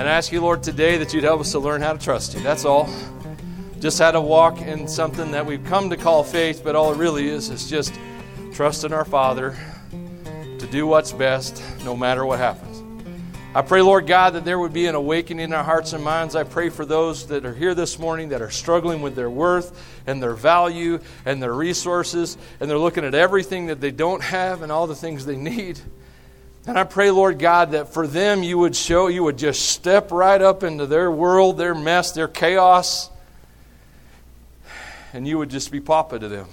And I ask you, Lord, today that you'd help us to learn how to trust you. That's all. Just how to walk in something that we've come to call faith, but all it really is is just trust in our Father to do what's best no matter what happens. I pray, Lord God, that there would be an awakening in our hearts and minds. I pray for those that are here this morning that are struggling with their worth and their value and their resources, and they're looking at everything that they don't have and all the things they need. And I pray, Lord God, that for them you would show, you would just step right up into their world, their mess, their chaos, and you would just be Papa to them.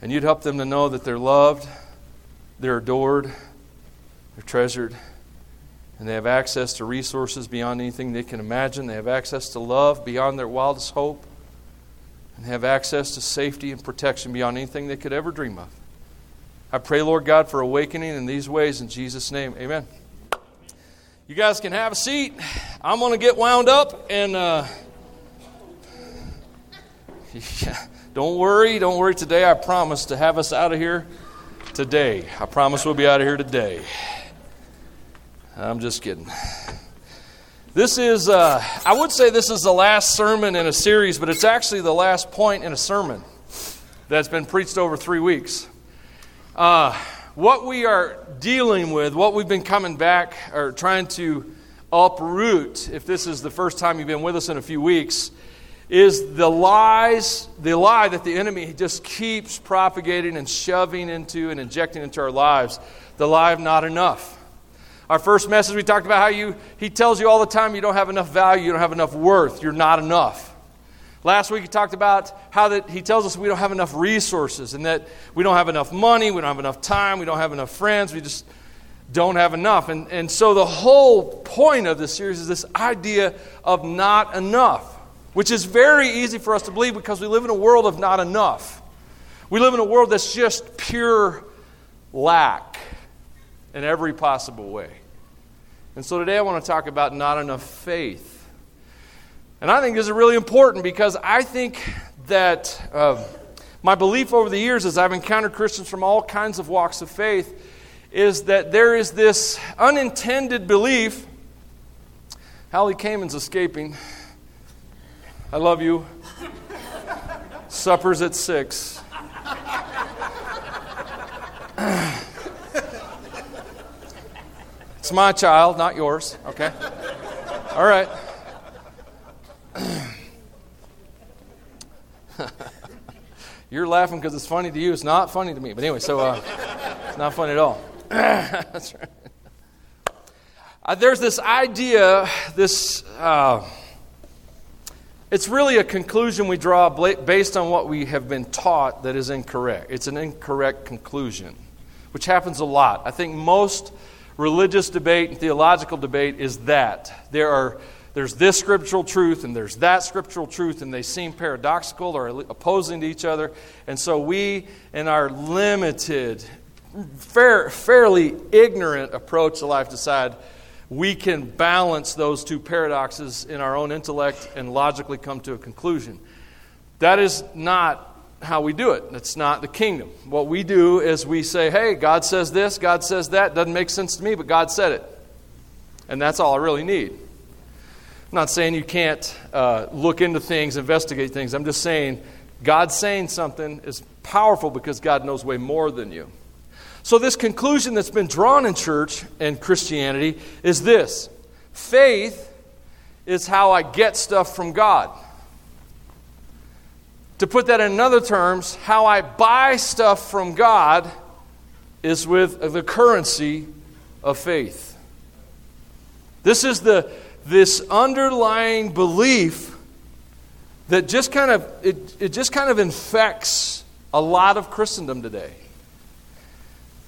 And you'd help them to know that they're loved, they're adored, they're treasured and they have access to resources beyond anything they can imagine. They have access to love beyond their wildest hope. And they have access to safety and protection beyond anything they could ever dream of. I pray, Lord God, for awakening in these ways in Jesus' name. Amen. You guys can have a seat. I'm going to get wound up and. Uh, yeah, don't worry, don't worry. Today, I promise to have us out of here today. I promise we'll be out of here today. I'm just kidding. This is, uh, I would say this is the last sermon in a series, but it's actually the last point in a sermon that's been preached over three weeks. Uh, what we are dealing with, what we've been coming back or trying to uproot, if this is the first time you've been with us in a few weeks, is the lies, the lie that the enemy just keeps propagating and shoving into and injecting into our lives, the lie of not enough. Our first message, we talked about how you, he tells you all the time you don't have enough value, you don't have enough worth, you're not enough. Last week, he talked about how that he tells us we don't have enough resources and that we don't have enough money, we don't have enough time, we don't have enough friends, we just don't have enough. And, and so, the whole point of this series is this idea of not enough, which is very easy for us to believe because we live in a world of not enough. We live in a world that's just pure lack in every possible way. And so today I want to talk about not enough faith. And I think this is really important because I think that uh, my belief over the years, as I've encountered Christians from all kinds of walks of faith, is that there is this unintended belief. Hallie Kamen's escaping. I love you. Supper's at six. It's my child, not yours, okay? All right. You're laughing because it's funny to you. It's not funny to me. But anyway, so uh, it's not funny at all. That's right. Uh, there's this idea, this. Uh, it's really a conclusion we draw based on what we have been taught that is incorrect. It's an incorrect conclusion, which happens a lot. I think most religious debate and theological debate is that there are there's this scriptural truth and there's that scriptural truth and they seem paradoxical or opposing to each other and so we in our limited fair, fairly ignorant approach to life decide we can balance those two paradoxes in our own intellect and logically come to a conclusion that is not how we do it. It's not the kingdom. What we do is we say, hey, God says this, God says that. Doesn't make sense to me, but God said it. And that's all I really need. I'm not saying you can't uh, look into things, investigate things. I'm just saying God saying something is powerful because God knows way more than you. So, this conclusion that's been drawn in church and Christianity is this faith is how I get stuff from God. To put that in other terms, how I buy stuff from God is with the currency of faith. This is the this underlying belief that just kind of it, it just kind of infects a lot of Christendom today.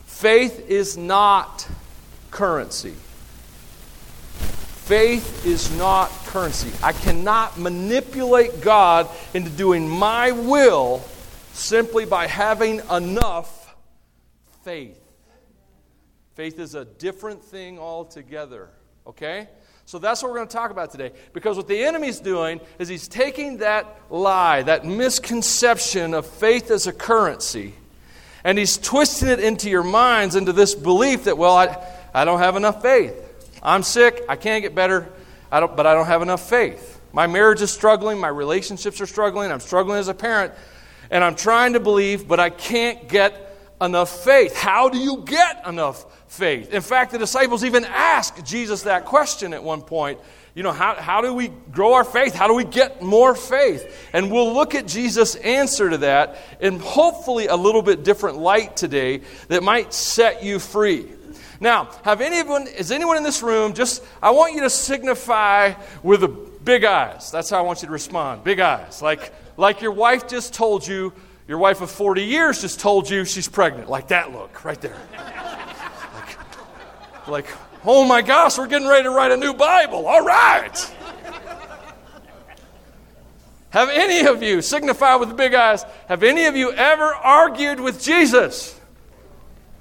Faith is not currency. Faith is not currency. I cannot manipulate God into doing my will simply by having enough faith. Faith is a different thing altogether, okay? So that's what we're going to talk about today. Because what the enemy's doing is he's taking that lie, that misconception of faith as a currency, and he's twisting it into your minds into this belief that, well, I, I don't have enough faith. I'm sick, I can't get better, I don't, but I don't have enough faith. My marriage is struggling, my relationships are struggling, I'm struggling as a parent, and I'm trying to believe, but I can't get enough faith. How do you get enough faith? In fact, the disciples even asked Jesus that question at one point. You know, how, how do we grow our faith? How do we get more faith? And we'll look at Jesus' answer to that in hopefully a little bit different light today that might set you free. Now, have anyone, is anyone in this room just, I want you to signify with the big eyes. That's how I want you to respond. Big eyes. Like, like your wife just told you your wife of 40 years just told you she's pregnant. Like that look right there. Like, oh my gosh, we're getting ready to write a new Bible. All right. Have any of you, signify with the big eyes, have any of you ever argued with Jesus?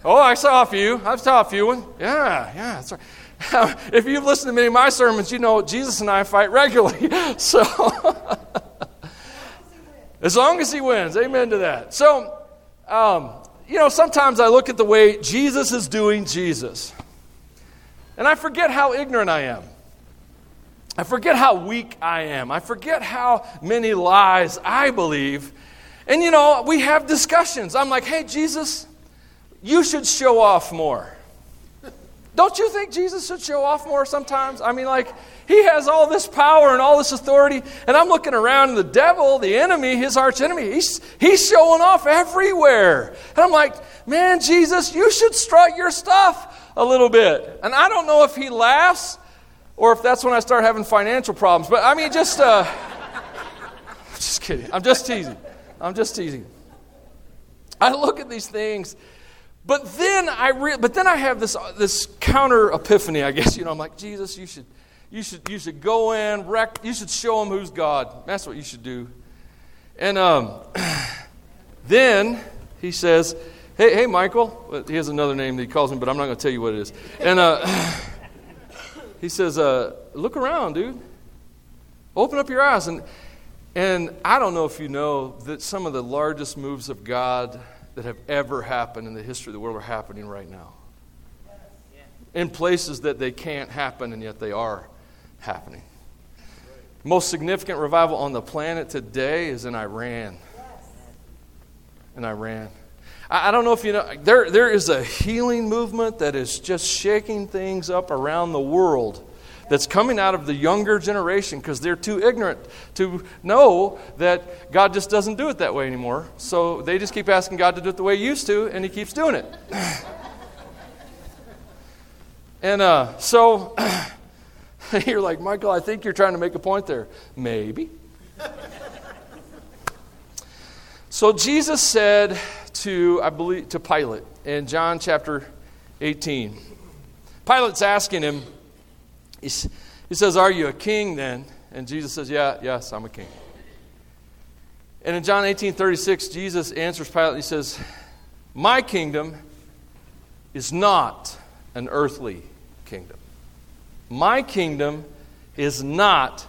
Oh, I saw a few. I saw a few. One. Yeah, yeah, that's right. if you've listened to many of my sermons, you know Jesus and I fight regularly. So. As long as he wins. Amen to that. So, um, you know, sometimes I look at the way Jesus is doing Jesus, and I forget how ignorant I am. I forget how weak I am. I forget how many lies I believe. And, you know, we have discussions. I'm like, hey, Jesus, you should show off more. Don't you think Jesus should show off more sometimes? I mean, like, he has all this power and all this authority, and I'm looking around, and the devil, the enemy, his arch enemy, he's, he's showing off everywhere. And I'm like, man, Jesus, you should strut your stuff a little bit. And I don't know if he laughs or if that's when I start having financial problems, but I mean, just, uh, just kidding. I'm just teasing. I'm just teasing. I look at these things. But then I re- but then I have this this counter epiphany, I guess. You know, I'm like, Jesus, you should you should, you should go in, wreck, you should show them who's God. That's what you should do. And um, then he says, hey, hey, Michael. He has another name that he calls me, but I'm not going to tell you what it is. And uh, he says, uh, look around, dude. Open up your eyes. And, and I don't know if you know that some of the largest moves of God that have ever happened in the history of the world are happening right now. In places that they can't happen, and yet they are happening. Most significant revival on the planet today is in Iran. In Iran. I, don't know if you know, there, there is a healing movement that is just shaking things up around the world that's coming out of the younger generation because they're too ignorant to know that God just doesn't do it that way anymore. So they just keep asking God to do it the way He used to, and He keeps doing it. and uh, so you're like, Michael, I think you're trying to make a point there. Maybe. So Jesus said to, I believe, to Pilate in John chapter 18. Pilate's asking him, he, he says, Are you a king then? And Jesus says, Yeah, yes, I'm a king. And in John 18 36, Jesus answers Pilate, he says, My kingdom is not an earthly kingdom. My kingdom is not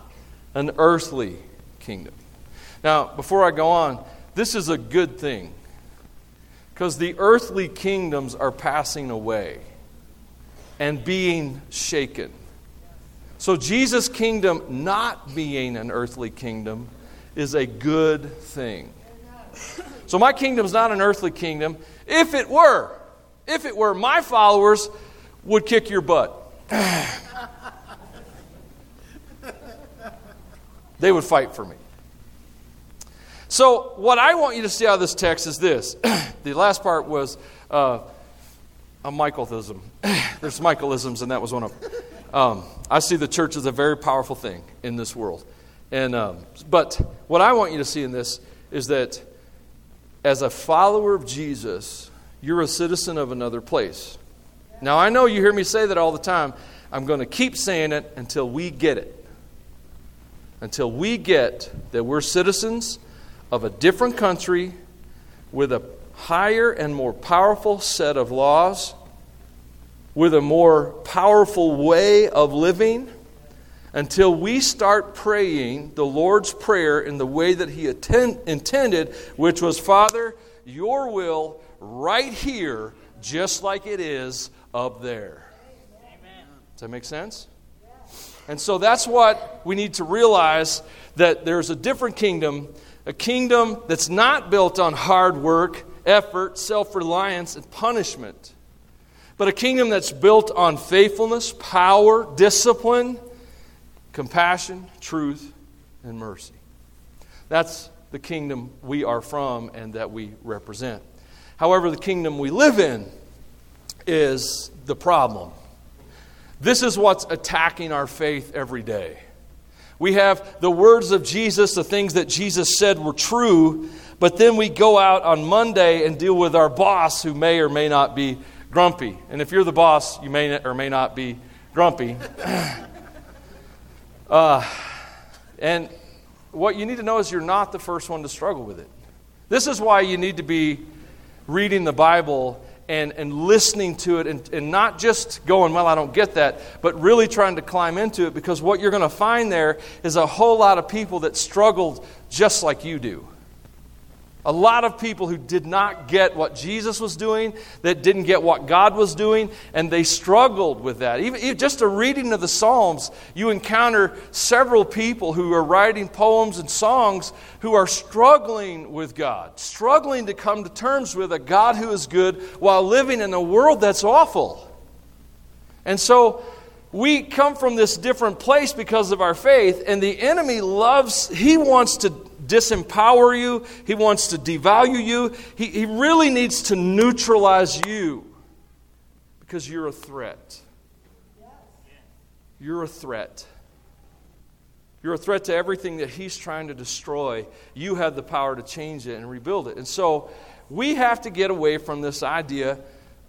an earthly kingdom. Now, before I go on, this is a good thing because the earthly kingdoms are passing away and being shaken. So, Jesus' kingdom not being an earthly kingdom is a good thing. So, my kingdom is not an earthly kingdom. If it were, if it were, my followers would kick your butt. they would fight for me. So, what I want you to see out of this text is this. the last part was uh, a Michaelism. There's Michaelisms, and that was one of them. Um, I see the church as a very powerful thing in this world. And, um, but what I want you to see in this is that as a follower of Jesus, you're a citizen of another place. Now, I know you hear me say that all the time. I'm going to keep saying it until we get it. Until we get that we're citizens of a different country with a higher and more powerful set of laws, with a more powerful way of living, until we start praying the Lord's Prayer in the way that He attend, intended, which was, Father, your will right here, just like it is up there. Does that make sense? And so that's what we need to realize that there's a different kingdom, a kingdom that's not built on hard work, effort, self reliance, and punishment, but a kingdom that's built on faithfulness, power, discipline, compassion, truth, and mercy. That's the kingdom we are from and that we represent. However, the kingdom we live in is the problem. This is what's attacking our faith every day. We have the words of Jesus, the things that Jesus said were true, but then we go out on Monday and deal with our boss who may or may not be grumpy. And if you're the boss, you may or may not be grumpy. uh, and what you need to know is you're not the first one to struggle with it. This is why you need to be reading the Bible and, and listening to it and, and not just going, well, I don't get that, but really trying to climb into it because what you're going to find there is a whole lot of people that struggled just like you do. A lot of people who did not get what Jesus was doing, that didn't get what God was doing, and they struggled with that. Even, even, just a reading of the Psalms, you encounter several people who are writing poems and songs who are struggling with God, struggling to come to terms with a God who is good while living in a world that's awful. And so we come from this different place because of our faith, and the enemy loves, he wants to disempower you, he wants to devalue you. He, he really needs to neutralize you because you're a threat. You're a threat. You're a threat to everything that he's trying to destroy. You have the power to change it and rebuild it. And so we have to get away from this idea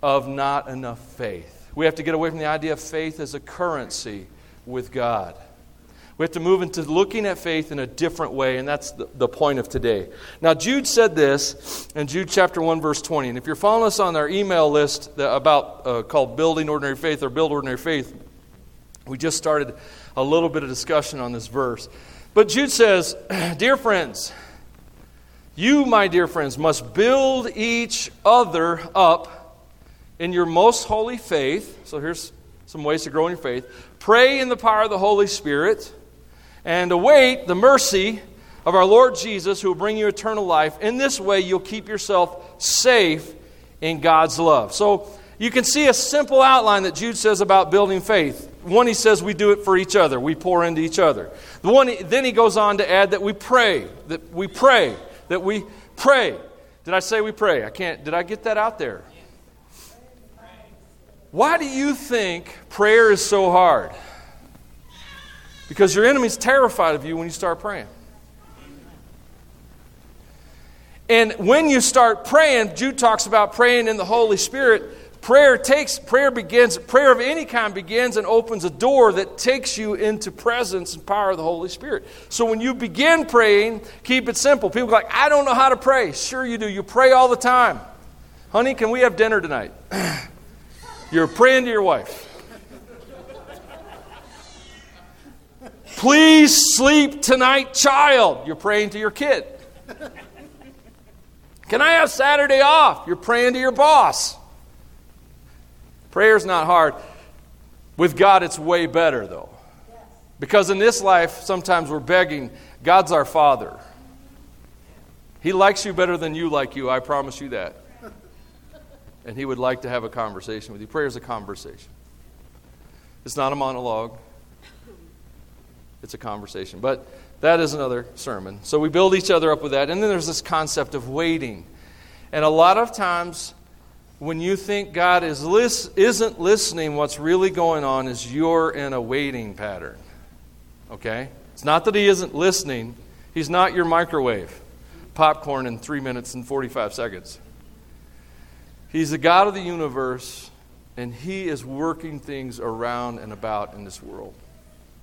of not enough faith. We have to get away from the idea of faith as a currency with God. We have to move into looking at faith in a different way, and that's the, the, point of today. Now, Jude said this in Jude chapter 1, verse 20. And if you're following us on our email list about uh, called Building Ordinary Faith or Build Ordinary Faith, we just started a little bit of discussion on this verse. But Jude says, Dear friends, you, my dear friends, must build each other up in your most holy faith. So here's some ways to grow in your faith. Pray in the power of the Holy Spirit and await the mercy of our Lord Jesus, who will bring you eternal life. In this way, you'll keep yourself safe in God's love. So you can see a simple outline that Jude says about building faith. One, he says we do it for each other, we pour into each other. The one, then he goes on to add that we pray, that we pray, that we pray. Did I say we pray? I can't. Did I get that out there? Why do you think prayer is so hard? Because your enemy's terrified of you when you start praying. And when you start praying, Jude talks about praying in the Holy Spirit. Prayer takes prayer begins prayer of any kind begins and opens a door that takes you into presence and power of the Holy Spirit. So when you begin praying, keep it simple. People like, I don't know how to pray. Sure you do. You pray all the time. Honey, can we have dinner tonight? You're praying to your wife. Please sleep tonight, child. You're praying to your kid. Can I have Saturday off? You're praying to your boss. Prayer's not hard. With God, it's way better, though. Because in this life, sometimes we're begging. God's our Father. He likes you better than you like you, I promise you that. And He would like to have a conversation with you. Prayer is a conversation, it's not a monologue. It's a conversation. But that is another sermon. So we build each other up with that. And then there's this concept of waiting. And a lot of times, when you think God is lis- isn't listening, what's really going on is you're in a waiting pattern. Okay? It's not that He isn't listening, He's not your microwave. Popcorn in three minutes and 45 seconds. He's the God of the universe, and He is working things around and about in this world.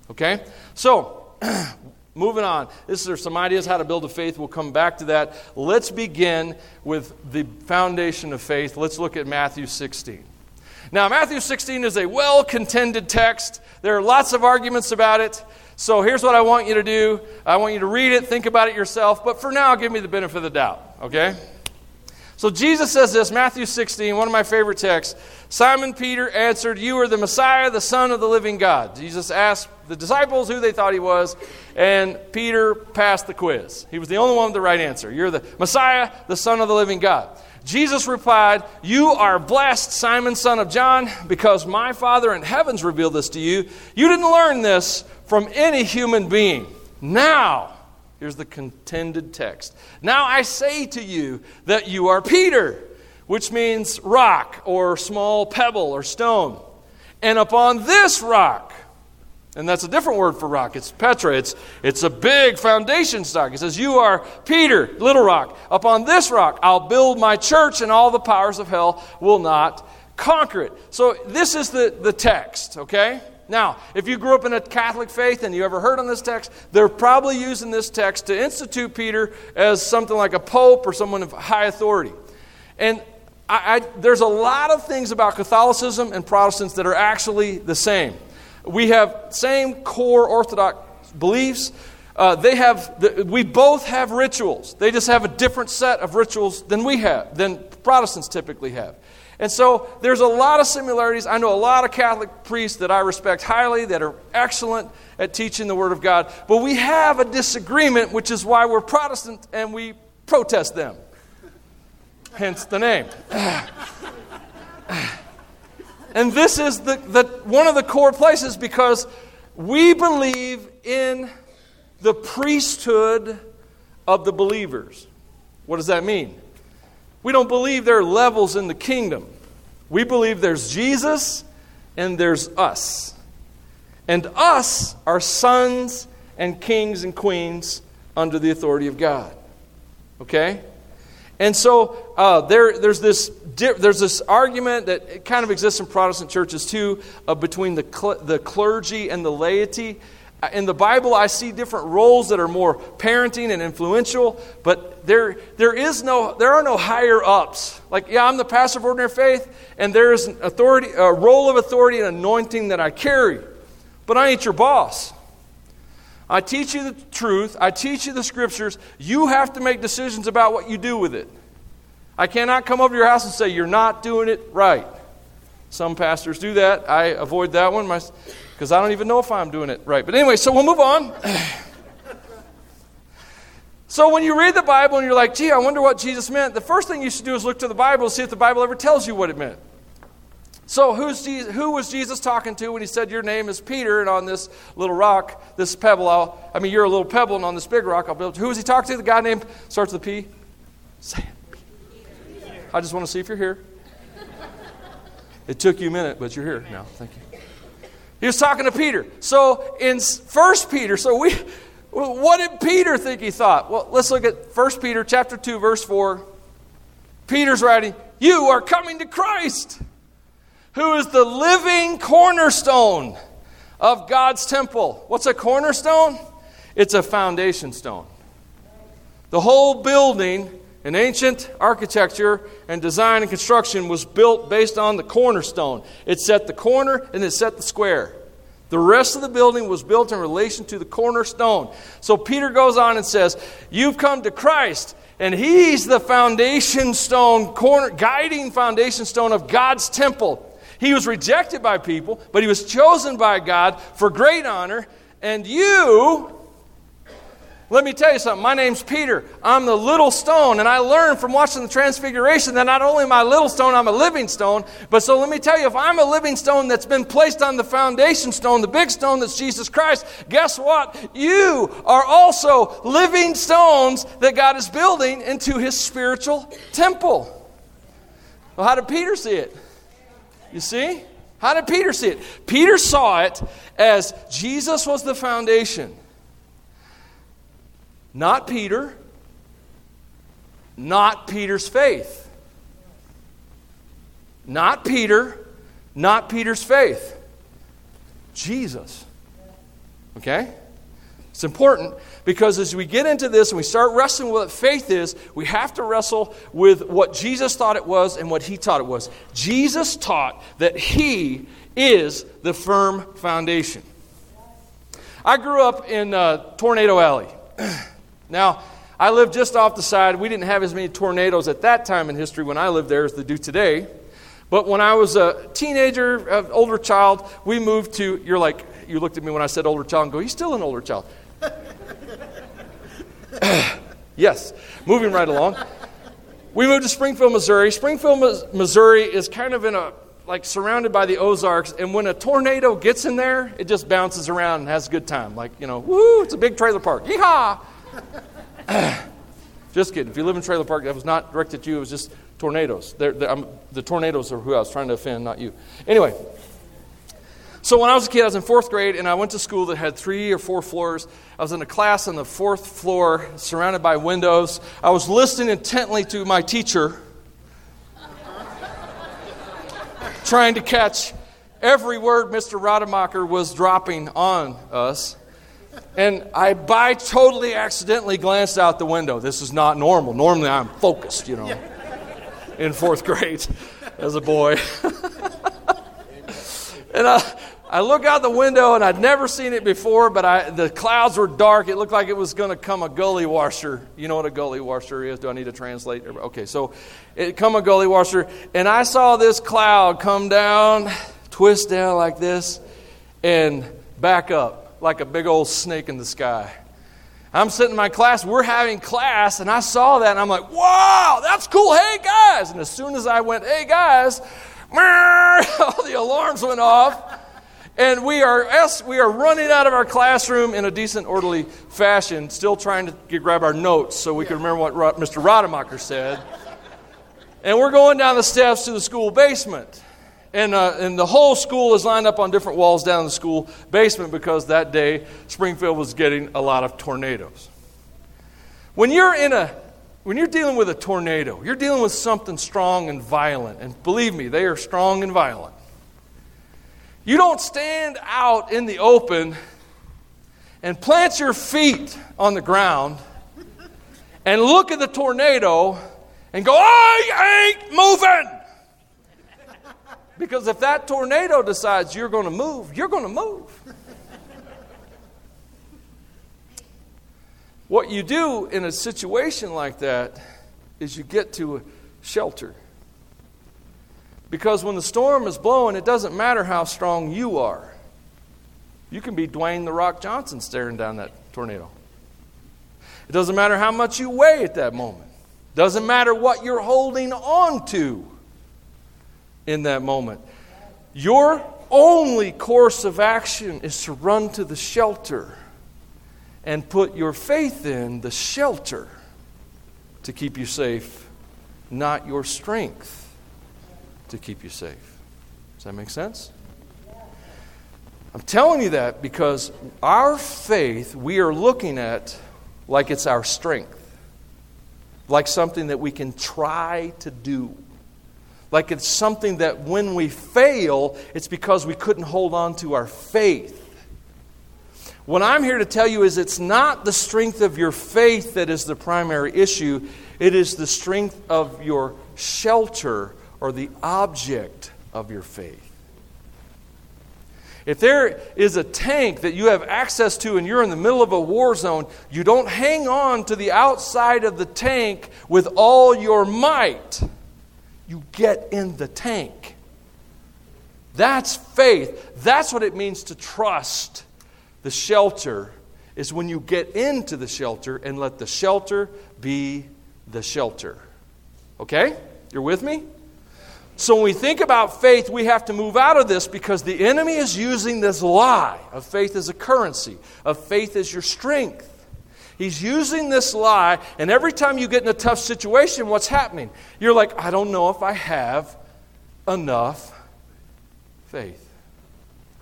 Okay? So, moving on. This are some ideas how to build a faith. We'll come back to that. Let's begin with the foundation of faith. Let's look at Matthew 16. Now, Matthew 16 is a well contended text. There are lots of arguments about it. So, here's what I want you to do I want you to read it, think about it yourself, but for now, give me the benefit of the doubt, okay? So Jesus says this, Matthew 16, one of my favorite texts. Simon Peter answered, You are the Messiah, the Son of the living God. Jesus asked the disciples who they thought he was, and Peter passed the quiz. He was the only one with the right answer. You're the Messiah, the Son of the living God. Jesus replied, You are blessed, Simon, son of John, because my Father in heavens revealed this to you. You didn't learn this from any human being. Now, Here's the contended text. Now I say to you that you are Peter, which means rock or small pebble or stone. And upon this rock, and that's a different word for rock. It's Petra. It's, it's a big foundation stock. It says, You are Peter, little rock. Upon this rock I'll build my church, and all the powers of hell will not conquer it. So this is the, the text, okay? Now, if you grew up in a Catholic faith and you ever heard on this text, they're probably using this text to institute Peter as something like a pope or someone of high authority. And I, I, there's a lot of things about Catholicism and Protestants that are actually the same. We have same core Orthodox beliefs. Uh, they have the, we both have rituals. They just have a different set of rituals than we have, than Protestants typically have. And so there's a lot of similarities. I know a lot of Catholic priests that I respect highly that are excellent at teaching the Word of God. But we have a disagreement, which is why we're Protestant and we protest them. Hence the name. and this is the, the, one of the core places because we believe in the priesthood of the believers. What does that mean? We don't believe there are levels in the kingdom. We believe there's Jesus and there's us. And us are sons and kings and queens under the authority of God. Okay? And so uh, there, there's, this, there's this argument that kind of exists in Protestant churches too uh, between the, cl- the clergy and the laity in the Bible, I see different roles that are more parenting and influential, but there, there, is no, there are no higher ups. Like, yeah, I'm the pastor of ordinary faith, and there is an authority, a role of authority and anointing that I carry, but I ain't your boss. I teach you the truth, I teach you the scriptures. You have to make decisions about what you do with it. I cannot come over to your house and say, You're not doing it right. Some pastors do that. I avoid that one. My, because I don't even know if I'm doing it right. But anyway, so we'll move on. so when you read the Bible and you're like, gee, I wonder what Jesus meant, the first thing you should do is look to the Bible and see if the Bible ever tells you what it meant. So who's Jesus, who was Jesus talking to when he said, Your name is Peter, and on this little rock, this pebble, I'll, I mean, you're a little pebble, and on this big rock I'll build. Who was he talking to? The guy named, starts with a P? Say it. I just want to see if you're here. It took you a minute, but you're here now. Thank you. He was talking to Peter. So in First Peter, so we what did Peter think he thought? Well, let's look at First Peter chapter 2 verse 4. Peter's writing, "You are coming to Christ, who is the living cornerstone of God's temple." What's a cornerstone? It's a foundation stone. The whole building in ancient architecture and design and construction was built based on the cornerstone. It set the corner and it set the square. The rest of the building was built in relation to the cornerstone. So Peter goes on and says, You've come to Christ, and He's the foundation stone, corner, guiding foundation stone of God's temple. He was rejected by people, but He was chosen by God for great honor. And you let me tell you something. My name's Peter. I'm the little stone, and I learned from watching the Transfiguration that not only am I a little stone, I'm a living stone. But so let me tell you, if I'm a living stone that's been placed on the foundation stone, the big stone that's Jesus Christ, guess what? You are also living stones that God is building into his spiritual temple. Well, how did Peter see it? You see? How did Peter see it? Peter saw it as Jesus was the foundation. Not Peter, not Peter's faith. Not Peter, not Peter's faith. Jesus. Okay? It's important because as we get into this and we start wrestling with what faith is, we have to wrestle with what Jesus thought it was and what he taught it was. Jesus taught that he is the firm foundation. I grew up in uh, Tornado Alley. Now, I lived just off the side. We didn't have as many tornadoes at that time in history when I lived there as they do today. But when I was a teenager, an older child, we moved to, you're like, you looked at me when I said older child and go, he's still an older child. yes, moving right along. We moved to Springfield, Missouri. Springfield, Missouri is kind of in a, like surrounded by the Ozarks, and when a tornado gets in there, it just bounces around and has a good time. Like, you know, woo, it's a big trailer park. Yeehaw! just kidding. If you live in trailer park, that was not directed at you, it was just tornadoes. They're, they're, the tornadoes are who I was trying to offend, not you. Anyway, so when I was a kid, I was in fourth grade, and I went to school that had three or four floors. I was in a class on the fourth floor, surrounded by windows. I was listening intently to my teacher, trying to catch every word Mr. Rademacher was dropping on us. And I, by totally accidentally, glanced out the window. This is not normal. Normally, I'm focused, you know, in fourth grade as a boy. and I, I look out the window and I'd never seen it before, but I, the clouds were dark. It looked like it was going to come a gully washer. You know what a gully washer is? Do I need to translate? Okay, so it come a gully washer, and I saw this cloud come down, twist down like this, and back up like a big old snake in the sky. I'm sitting in my class, we're having class, and I saw that, and I'm like, wow, that's cool. Hey, guys. And as soon as I went, hey, guys, all the alarms went off. And we are, we are running out of our classroom in a decent, orderly fashion, still trying to get, grab our notes so we can remember what Mr. Rademacher said. And we're going down the steps to the school basement. And, uh, and the whole school is lined up on different walls down in the school basement because that day Springfield was getting a lot of tornadoes. When you're in a when you're dealing with a tornado, you're dealing with something strong and violent. And believe me, they are strong and violent. You don't stand out in the open and plant your feet on the ground and look at the tornado and go, I ain't moving. Because if that tornado decides you're going to move, you're going to move. what you do in a situation like that is you get to a shelter. Because when the storm is blowing, it doesn't matter how strong you are. You can be Dwayne the Rock Johnson staring down that tornado. It doesn't matter how much you weigh at that moment. It doesn't matter what you're holding on to in that moment. Your only course of action is to run to the shelter and put your faith in the shelter to keep you safe, not your strength to keep you safe. Does that make sense? I'm telling you that because our faith we are looking at like it's our strength, like something that we can try to do. Like it's something that when we fail, it's because we couldn't hold on to our faith. What I'm here to tell you is it's not the strength of your faith that is the primary issue, it is the strength of your shelter or the object of your faith. If there is a tank that you have access to and you're in the middle of a war zone, you don't hang on to the outside of the tank with all your might. You get in the tank. That's faith. That's what it means to trust. The shelter is when you get into the shelter and let the shelter be the shelter. Okay? You're with me? So when we think about faith, we have to move out of this because the enemy is using this lie of faith as a currency, of faith as your strength. He's using this lie, and every time you get in a tough situation, what's happening? You're like, I don't know if I have enough faith.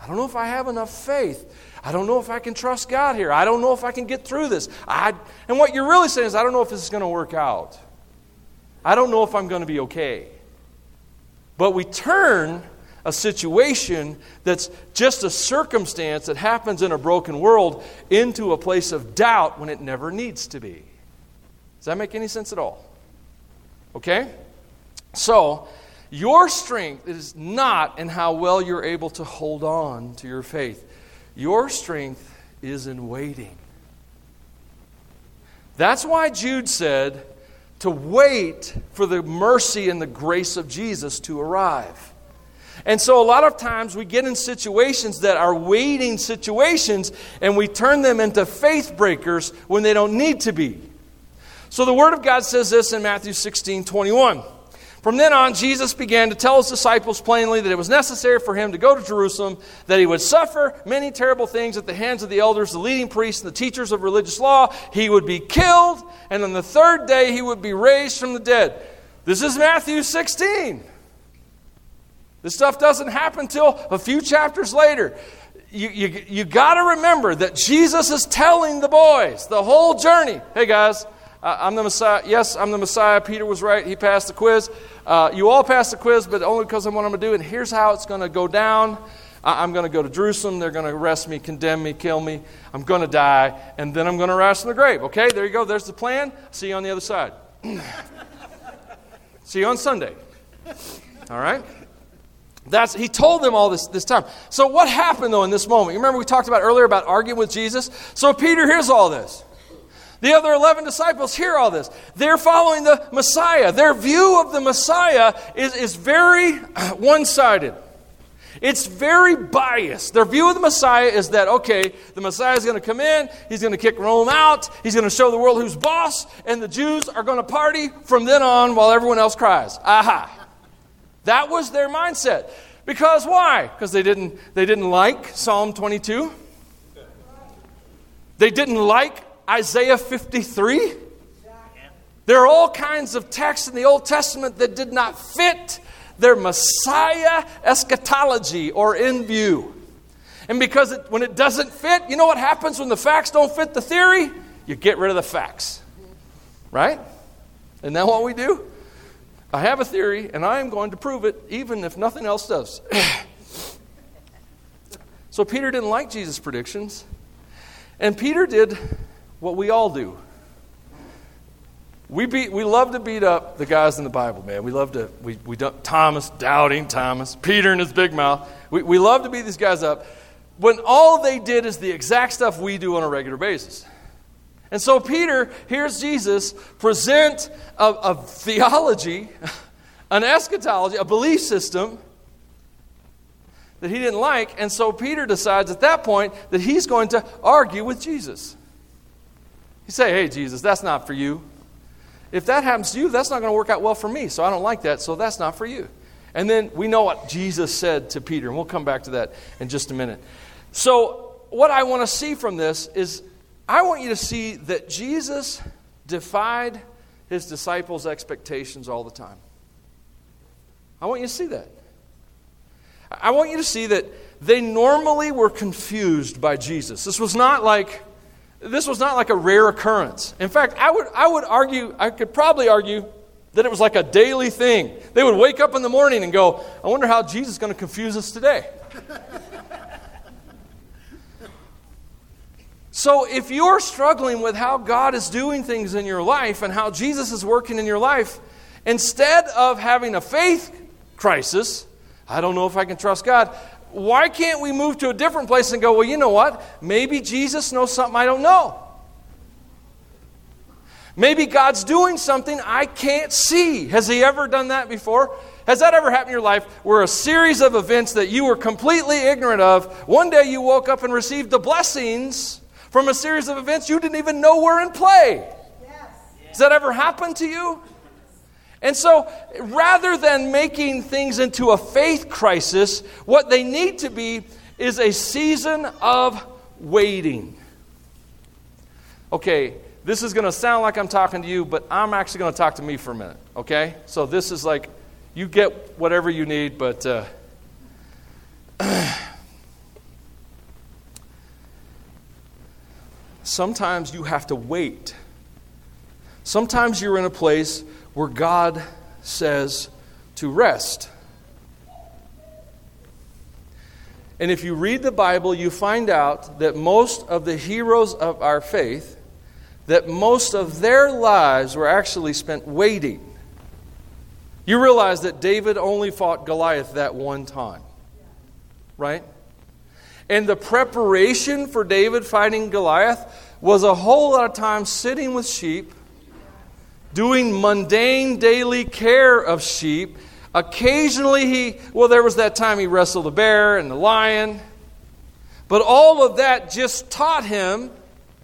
I don't know if I have enough faith. I don't know if I can trust God here. I don't know if I can get through this. I, and what you're really saying is, I don't know if this is going to work out. I don't know if I'm going to be okay. But we turn a situation that's just a circumstance that happens in a broken world into a place of doubt when it never needs to be. Does that make any sense at all? Okay? So, your strength is not in how well you're able to hold on to your faith. Your strength is in waiting. That's why Jude said to wait for the mercy and the grace of Jesus to arrive. And so, a lot of times we get in situations that are waiting situations and we turn them into faith breakers when they don't need to be. So, the Word of God says this in Matthew 16 21. From then on, Jesus began to tell his disciples plainly that it was necessary for him to go to Jerusalem, that he would suffer many terrible things at the hands of the elders, the leading priests, and the teachers of religious law. He would be killed, and on the third day, he would be raised from the dead. This is Matthew 16. This stuff doesn't happen until a few chapters later. You, you, you got to remember that Jesus is telling the boys the whole journey. Hey, guys, I'm the Messiah. Yes, I'm the Messiah. Peter was right. He passed the quiz. Uh, you all passed the quiz, but only because of what I'm going to do. And here's how it's going to go down. I'm going to go to Jerusalem. They're going to arrest me, condemn me, kill me. I'm going to die, and then I'm going to rise from the grave. Okay, there you go. There's the plan. See you on the other side. See you on Sunday. All right? That's, he told them all this, this time. So, what happened though in this moment? You remember we talked about earlier about arguing with Jesus? So, Peter hears all this. The other 11 disciples hear all this. They're following the Messiah. Their view of the Messiah is, is very one sided. It's very biased. Their view of the Messiah is that, okay, the Messiah is going to come in, he's going to kick Rome out, he's going to show the world who's boss, and the Jews are going to party from then on while everyone else cries. Aha. That was their mindset. Because why? Because they didn't, they didn't like Psalm 22. They didn't like Isaiah 53? There are all kinds of texts in the Old Testament that did not fit their Messiah eschatology or in view. And because it, when it doesn't fit, you know what happens when the facts don't fit the theory? You get rid of the facts. Right? Isn't that what we do? I have a theory, and I am going to prove it, even if nothing else does. so Peter didn't like Jesus' predictions. And Peter did what we all do. We, beat, we love to beat up the guys in the Bible, man. We love to, we, we don't, Thomas, doubting Thomas, Peter and his big mouth. We, we love to beat these guys up when all they did is the exact stuff we do on a regular basis. And so Peter hears Jesus present a, a theology, an eschatology, a belief system that he didn't like. And so Peter decides at that point that he's going to argue with Jesus. He say, hey, Jesus, that's not for you. If that happens to you, that's not going to work out well for me. So I don't like that, so that's not for you. And then we know what Jesus said to Peter, and we'll come back to that in just a minute. So, what I want to see from this is I want you to see that Jesus defied his disciples' expectations all the time. I want you to see that. I want you to see that they normally were confused by Jesus. This was not like this was not like a rare occurrence. In fact, I would, I would argue, I could probably argue that it was like a daily thing. They would wake up in the morning and go, I wonder how Jesus is going to confuse us today. so, if you're struggling with how God is doing things in your life and how Jesus is working in your life, instead of having a faith crisis, I don't know if I can trust God, why can't we move to a different place and go, well, you know what? Maybe Jesus knows something I don't know. Maybe God's doing something I can't see. Has He ever done that before? Has that ever happened in your life where a series of events that you were completely ignorant of, one day you woke up and received the blessings from a series of events you didn't even know were in play? Yes. Has that ever happened to you? And so, rather than making things into a faith crisis, what they need to be is a season of waiting. Okay, this is going to sound like I'm talking to you, but I'm actually going to talk to me for a minute, okay? So, this is like, you get whatever you need, but. Uh, sometimes you have to wait. Sometimes you're in a place where God says to rest. And if you read the Bible, you find out that most of the heroes of our faith, that most of their lives were actually spent waiting. You realize that David only fought Goliath that one time, right? And the preparation for David fighting Goliath was a whole lot of time sitting with sheep, doing mundane daily care of sheep. Occasionally, he, well, there was that time he wrestled a bear and a lion. But all of that just taught him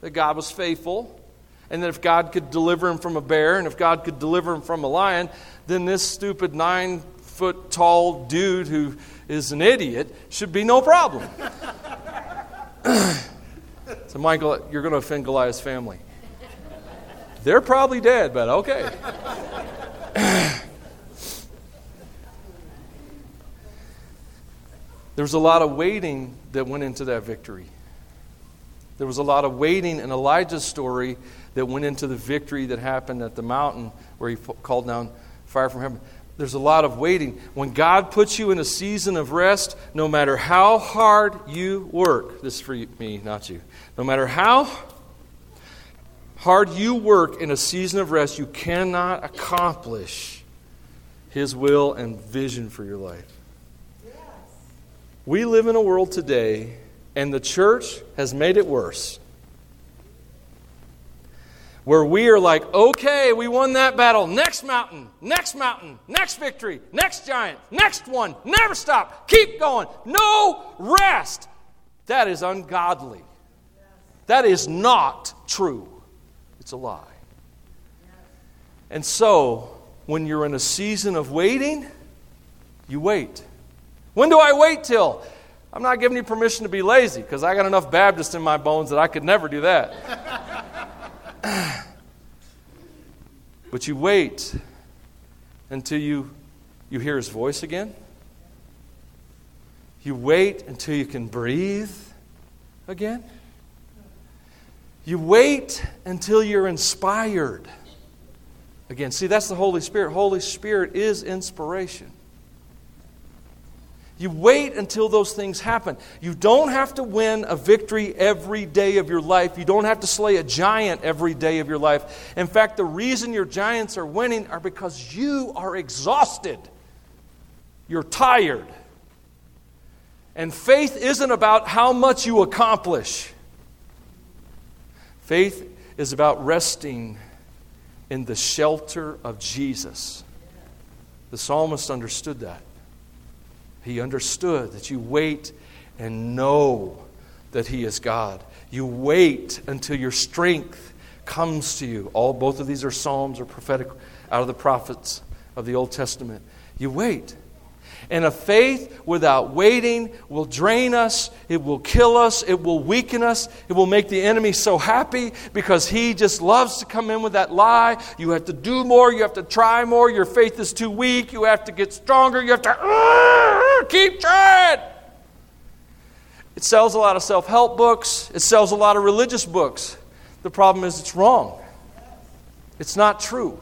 that God was faithful and that if God could deliver him from a bear and if God could deliver him from a lion, then this stupid nine foot tall dude who is an idiot should be no problem. so, Michael, you're going to offend Goliath's family. They're probably dead, but okay. there was a lot of waiting that went into that victory. There was a lot of waiting in Elijah's story that went into the victory that happened at the mountain where he called down fire from heaven. There's a lot of waiting. When God puts you in a season of rest, no matter how hard you work, this is for me, not you. No matter how hard you work in a season of rest, you cannot accomplish His will and vision for your life. We live in a world today, and the church has made it worse where we are like, okay, we won that battle. Next mountain, next mountain, next victory, next giant, next one. Never stop. Keep going. No rest. That is ungodly. That is not true. It's a lie. And so, when you're in a season of waiting, you wait. When do I wait till? I'm not giving you permission to be lazy because I got enough Baptist in my bones that I could never do that. but you wait until you, you hear his voice again. You wait until you can breathe again. You wait until you're inspired again. See, that's the Holy Spirit. Holy Spirit is inspiration. You wait until those things happen. You don't have to win a victory every day of your life. You don't have to slay a giant every day of your life. In fact, the reason your giants are winning are because you are exhausted. You're tired. And faith isn't about how much you accomplish. Faith is about resting in the shelter of Jesus. The psalmist understood that. He understood that you wait and know that He is God. You wait until your strength comes to you. All both of these are psalms or prophetic out of the prophets of the Old Testament. You wait. And a faith without waiting will drain us, it will kill us, it will weaken us, it will make the enemy so happy because he just loves to come in with that lie. You have to do more, you have to try more, your faith is too weak, you have to get stronger, you have to keep trying. It sells a lot of self help books, it sells a lot of religious books. The problem is it's wrong, it's not true.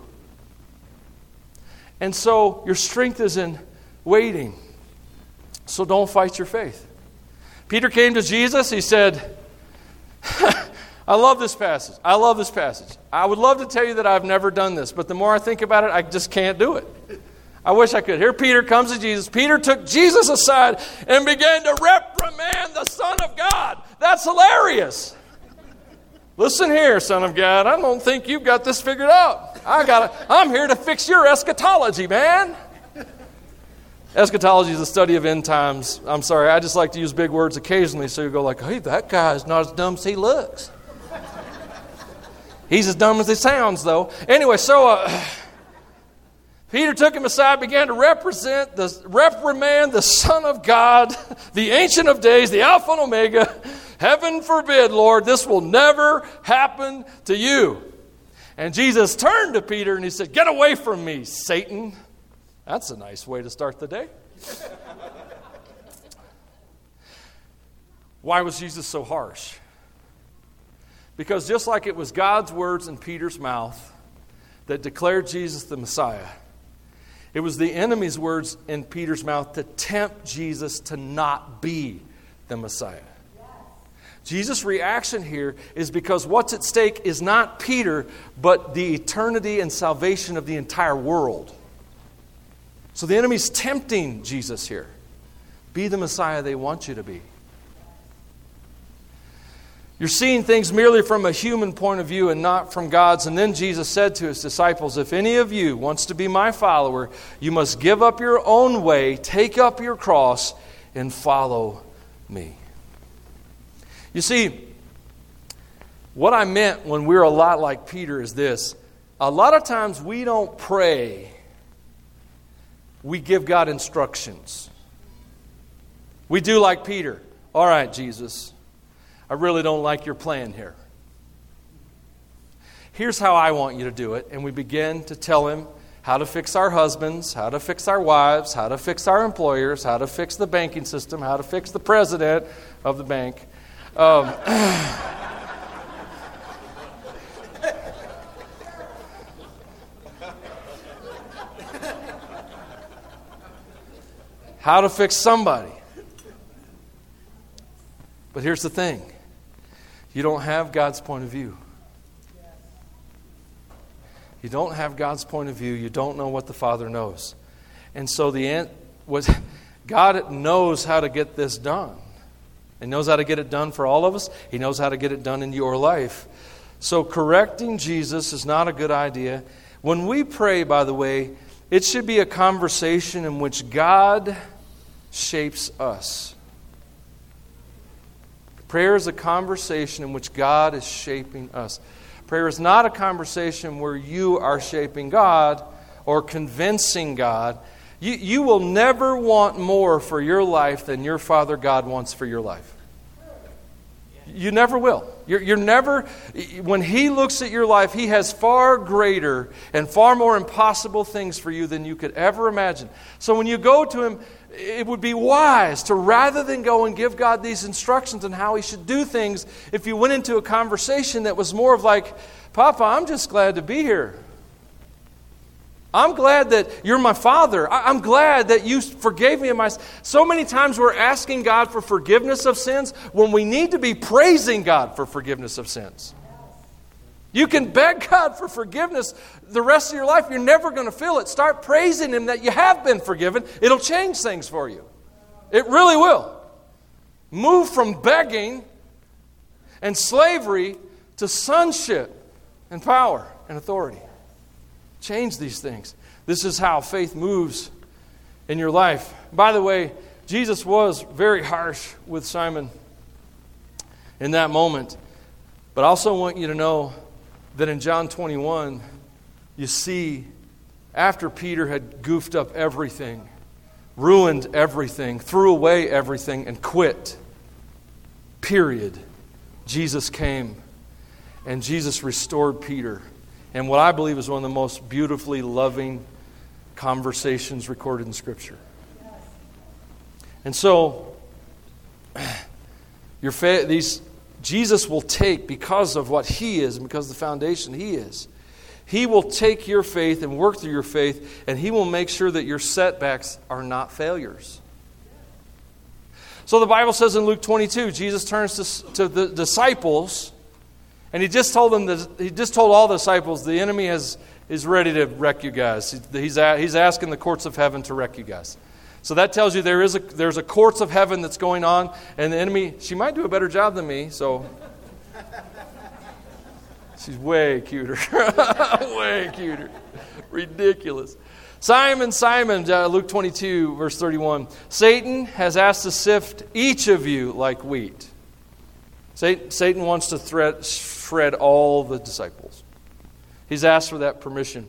And so your strength is in waiting. So don't fight your faith. Peter came to Jesus. He said, I love this passage. I love this passage. I would love to tell you that I've never done this, but the more I think about it, I just can't do it. I wish I could. Here Peter comes to Jesus. Peter took Jesus aside and began to reprimand the Son of God. That's hilarious. Listen here, Son of God. I don't think you've got this figured out. I got I'm here to fix your eschatology, man. Eschatology is the study of end times. I'm sorry, I just like to use big words occasionally so you go like, hey, that guy is not as dumb as he looks. He's as dumb as he sounds, though. Anyway, so uh, Peter took him aside, began to represent the reprimand the Son of God, the Ancient of Days, the Alpha and Omega. Heaven forbid, Lord, this will never happen to you. And Jesus turned to Peter and he said, Get away from me, Satan. That's a nice way to start the day. Why was Jesus so harsh? Because just like it was God's words in Peter's mouth that declared Jesus the Messiah, it was the enemy's words in Peter's mouth to tempt Jesus to not be the Messiah. Jesus' reaction here is because what's at stake is not Peter, but the eternity and salvation of the entire world. So the enemy's tempting Jesus here. Be the Messiah they want you to be. You're seeing things merely from a human point of view and not from God's. And then Jesus said to his disciples, If any of you wants to be my follower, you must give up your own way, take up your cross, and follow me. You see, what I meant when we're a lot like Peter is this a lot of times we don't pray, we give God instructions. We do like Peter. All right, Jesus. I really don't like your plan here. Here's how I want you to do it. And we begin to tell him how to fix our husbands, how to fix our wives, how to fix our employers, how to fix the banking system, how to fix the president of the bank. Um, how to fix somebody. But here's the thing you don't have God's point of view. You don't have God's point of view. You don't know what the Father knows. And so the ant was God knows how to get this done. He knows how to get it done for all of us. He knows how to get it done in your life. So correcting Jesus is not a good idea. When we pray, by the way, it should be a conversation in which God shapes us. Prayer is a conversation in which God is shaping us. Prayer is not a conversation where you are shaping God or convincing God. You, you will never want more for your life than your Father God wants for your life. You never will. You're, you're, never, when He looks at your life, He has far greater and far more impossible things for you than you could ever imagine. So when you go to Him, it would be wise to rather than go and give God these instructions on how he should do things, if you went into a conversation that was more of like, Papa, I'm just glad to be here. I'm glad that you're my father. I'm glad that you forgave me of my so many times we're asking God for forgiveness of sins when we need to be praising God for forgiveness of sins. You can beg God for forgiveness the rest of your life. You're never going to feel it. Start praising Him that you have been forgiven. It'll change things for you. It really will. Move from begging and slavery to sonship and power and authority. Change these things. This is how faith moves in your life. By the way, Jesus was very harsh with Simon in that moment. But I also want you to know that in John 21, you see, after Peter had goofed up everything, ruined everything, threw away everything, and quit, period, Jesus came and Jesus restored Peter. And what I believe is one of the most beautifully loving conversations recorded in Scripture. And so, your fa- these Jesus will take, because of what He is and because of the foundation He is, He will take your faith and work through your faith, and He will make sure that your setbacks are not failures. So the Bible says in Luke 22, Jesus turns to, to the disciples, and He just told them that, He just told all the disciples, the enemy has, is ready to wreck you guys. He's, he's asking the courts of heaven to wreck you guys. So that tells you there is a, there's a courts of heaven that's going on, and the enemy, she might do a better job than me, so. She's way cuter. way cuter. Ridiculous. Simon, Simon, uh, Luke 22, verse 31. Satan has asked to sift each of you like wheat. Satan wants to thread, shred all the disciples. He's asked for that permission.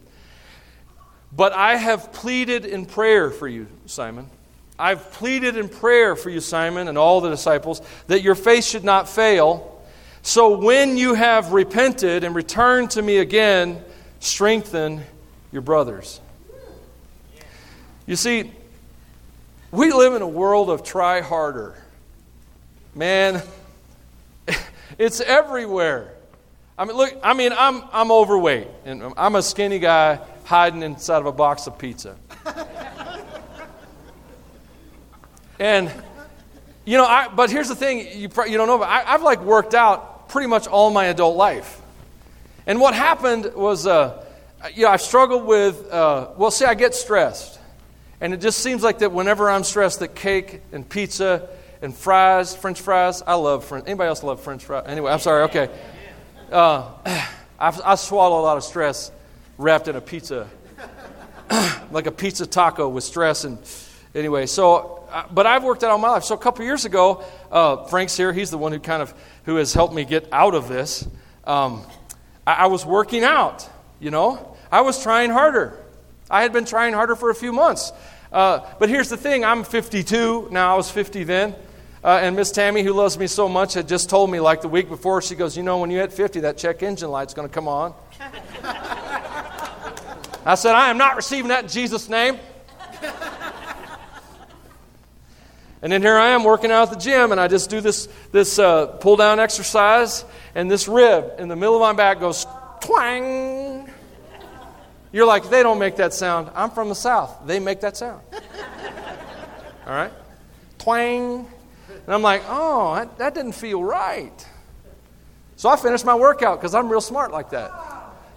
But I have pleaded in prayer for you, Simon. I've pleaded in prayer for you, Simon, and all the disciples, that your faith should not fail. So when you have repented and returned to me again, strengthen your brothers. You see, we live in a world of try harder. Man, it's everywhere. I mean, look, I mean, I'm, I'm overweight, and I'm a skinny guy hiding inside of a box of pizza. and, you know, I, but here's the thing you, you don't know, but I, have like worked out pretty much all my adult life. And what happened was, uh, you know, I've struggled with, uh, well, see, I get stressed. And it just seems like that whenever I'm stressed, that cake and pizza and fries, French fries. I love French. Anybody else love French fries? Anyway, I'm sorry. Okay. Uh, I, I swallow a lot of stress wrapped in a pizza, like a pizza taco with stress. And anyway, so, uh, but I've worked out all my life. So a couple years ago, uh, Frank's here. He's the one who kind of who has helped me get out of this. Um, I, I was working out. You know, I was trying harder. I had been trying harder for a few months. Uh, but here's the thing I'm 52 now, I was 50 then. Uh, and Miss Tammy, who loves me so much, had just told me like the week before, she goes, You know, when you hit 50, that check engine light's going to come on. I said, I am not receiving that in Jesus' name. and then here I am working out at the gym, and I just do this, this uh, pull down exercise, and this rib in the middle of my back goes twang. You're like, they don't make that sound. I'm from the South. They make that sound. All right? Twang. And I'm like, oh, that, that didn't feel right. So I finished my workout because I'm real smart like that.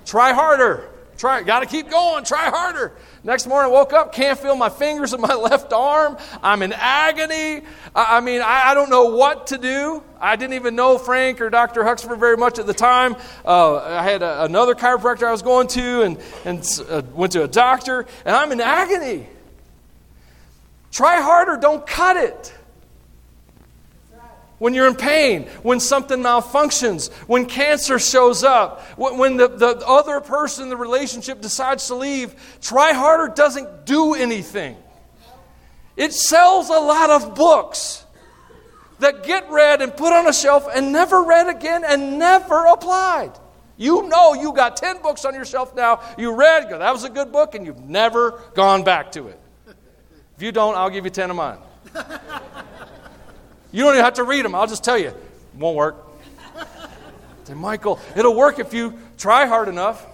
Try harder. Try, got to keep going. Try harder. Next morning, I woke up, can't feel my fingers in my left arm. I'm in agony. I, I mean, I, I, don't know what to do. I didn't even know Frank or Dr. Huxford very much at the time. Uh, I had a, another chiropractor I was going to and, and uh, went to a doctor, and I'm in agony. Try harder, don't cut it when you're in pain, when something malfunctions, when cancer shows up, when the, the other person in the relationship decides to leave, try harder doesn't do anything. It sells a lot of books that get read and put on a shelf and never read again and never applied. You know you got 10 books on your shelf now. You read, go, that was a good book, and you've never gone back to it. If you don't, I'll give you 10 of mine. You don't even have to read them. I'll just tell you, won't work. Say, Michael, it'll work if you try hard enough.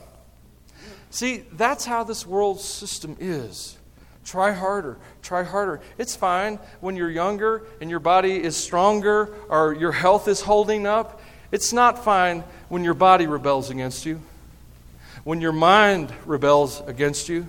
See, that's how this world system is. Try harder, try harder. It's fine when you're younger and your body is stronger or your health is holding up. It's not fine when your body rebels against you, when your mind rebels against you.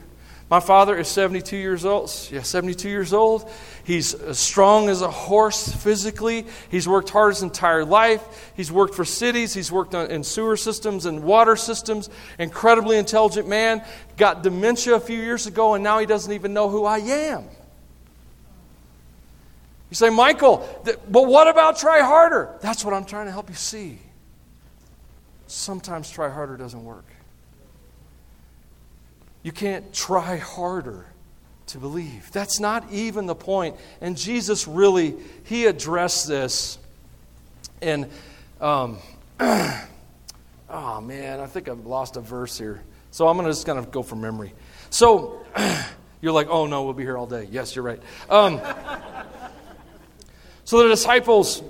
My father is 72 years old. Yeah, 72 years old. He's as strong as a horse physically. He's worked hard his entire life. He's worked for cities. He's worked in sewer systems and water systems. Incredibly intelligent man. Got dementia a few years ago, and now he doesn't even know who I am. You say, Michael, but what about try harder? That's what I'm trying to help you see. Sometimes try harder doesn't work. You can't try harder to believe. That's not even the point. And Jesus really, he addressed this. And, um, oh man, I think I've lost a verse here. So I'm to just kind of go from memory. So you're like, oh no, we'll be here all day. Yes, you're right. Um, so the disciples,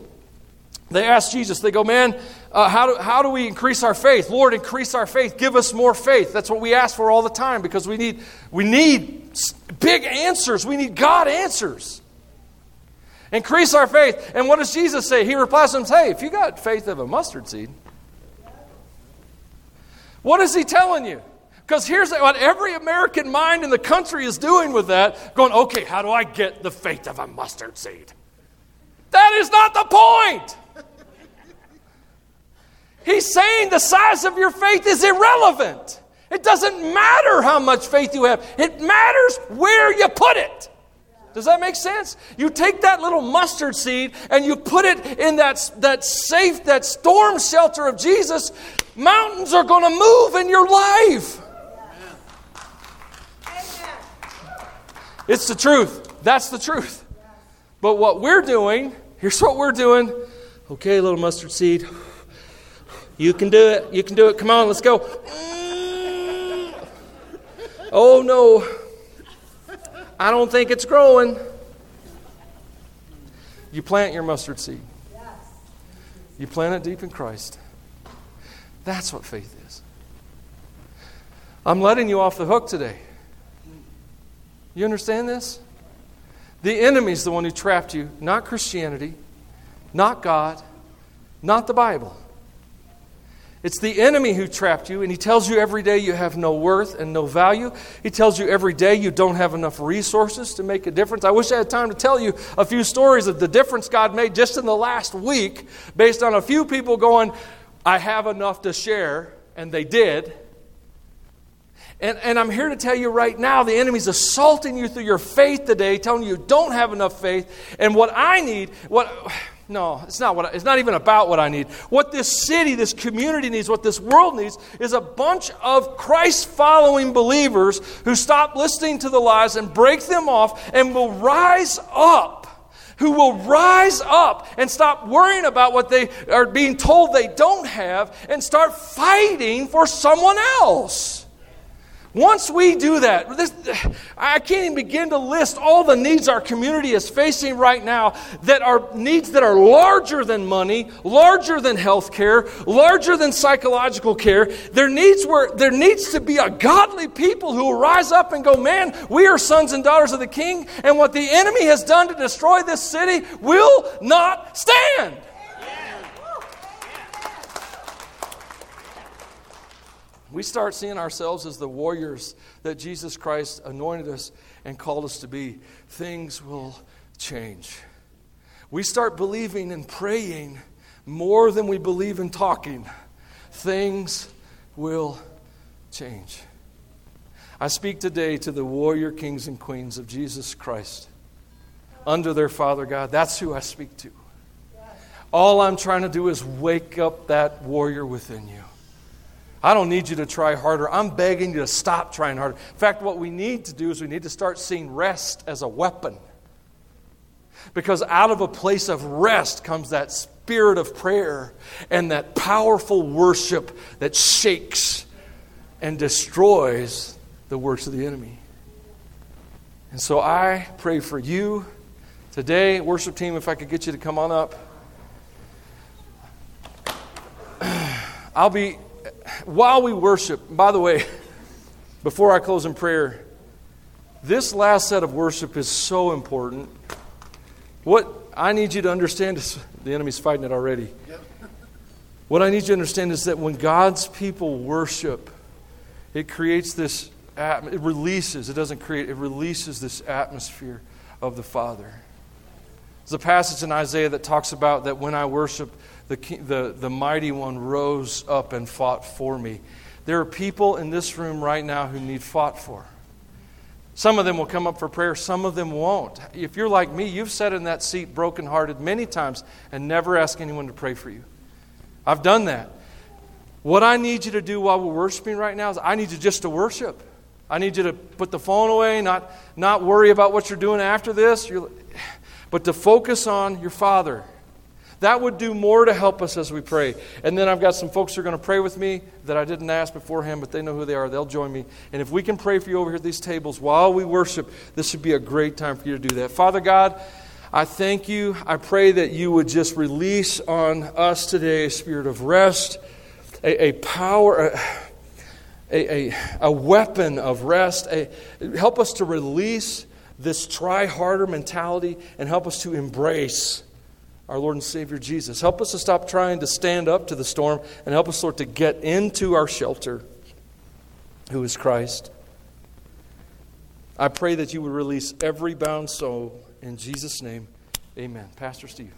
they ask Jesus, they go, man, uh, how, do, how do we increase our faith? Lord, increase our faith. Give us more faith. That's what we ask for all the time because we need, we need big answers. We need God answers. Increase our faith. And what does Jesus say? He replies to them, Hey, if you got faith of a mustard seed, what is he telling you? Because here's what every American mind in the country is doing with that going, okay, how do I get the faith of a mustard seed? That is not the point. He's saying the size of your faith is irrelevant. It doesn't matter how much faith you have, it matters where you put it. Does that make sense? You take that little mustard seed and you put it in that, that safe, that storm shelter of Jesus, mountains are going to move in your life. It's the truth. That's the truth. But what we're doing, here's what we're doing. Okay, little mustard seed. You can do it. You can do it. Come on, let's go. Mm. Oh no. I don't think it's growing. You plant your mustard seed. You plant it deep in Christ. That's what faith is. I'm letting you off the hook today. You understand this? The enemy's the one who trapped you, not Christianity, not God, not the Bible. It's the enemy who trapped you, and he tells you every day you have no worth and no value. He tells you every day you don't have enough resources to make a difference. I wish I had time to tell you a few stories of the difference God made just in the last week based on a few people going, I have enough to share, and they did. And, and I'm here to tell you right now the enemy's assaulting you through your faith today, telling you you don't have enough faith. And what I need, what no, it's not what it's not even about what I need. What this city, this community needs, what this world needs is a bunch of Christ following believers who stop listening to the lies and break them off and will rise up. Who will rise up and stop worrying about what they are being told they don't have and start fighting for someone else. Once we do that, this, I can't even begin to list all the needs our community is facing right now that are needs that are larger than money, larger than health care, larger than psychological care. There needs, where, there needs to be a godly people who will rise up and go, Man, we are sons and daughters of the king, and what the enemy has done to destroy this city will not stand. We start seeing ourselves as the warriors that Jesus Christ anointed us and called us to be, things will change. We start believing and praying more than we believe in talking, things will change. I speak today to the warrior kings and queens of Jesus Christ under their Father God. That's who I speak to. All I'm trying to do is wake up that warrior within you. I don't need you to try harder. I'm begging you to stop trying harder. In fact, what we need to do is we need to start seeing rest as a weapon. Because out of a place of rest comes that spirit of prayer and that powerful worship that shakes and destroys the works of the enemy. And so I pray for you today, worship team, if I could get you to come on up. I'll be while we worship, by the way, before I close in prayer, this last set of worship is so important. What I need you to understand is the enemy's fighting it already. What I need you to understand is that when God's people worship, it creates this, it releases, it doesn't create, it releases this atmosphere of the Father. There's a passage in Isaiah that talks about that when I worship, the, the, the mighty one rose up and fought for me. There are people in this room right now who need fought for. Some of them will come up for prayer, some of them won't. If you're like me, you've sat in that seat brokenhearted many times and never asked anyone to pray for you. I've done that. What I need you to do while we're worshiping right now is I need you just to worship. I need you to put the phone away, not, not worry about what you're doing after this, you're, but to focus on your Father that would do more to help us as we pray. And then I've got some folks who are going to pray with me that I didn't ask beforehand, but they know who they are. They'll join me. And if we can pray for you over here at these tables while we worship, this would be a great time for you to do that. Father God, I thank you. I pray that you would just release on us today a spirit of rest, a, a power. A, a, a, a, weapon of rest. A, help us to release this try harder mentality and help us to embrace our Lord and Savior Jesus. Help us to stop trying to stand up to the storm and help us, Lord, to get into our shelter, who is Christ. I pray that you would release every bound soul in Jesus' name. Amen. Pastor Steve.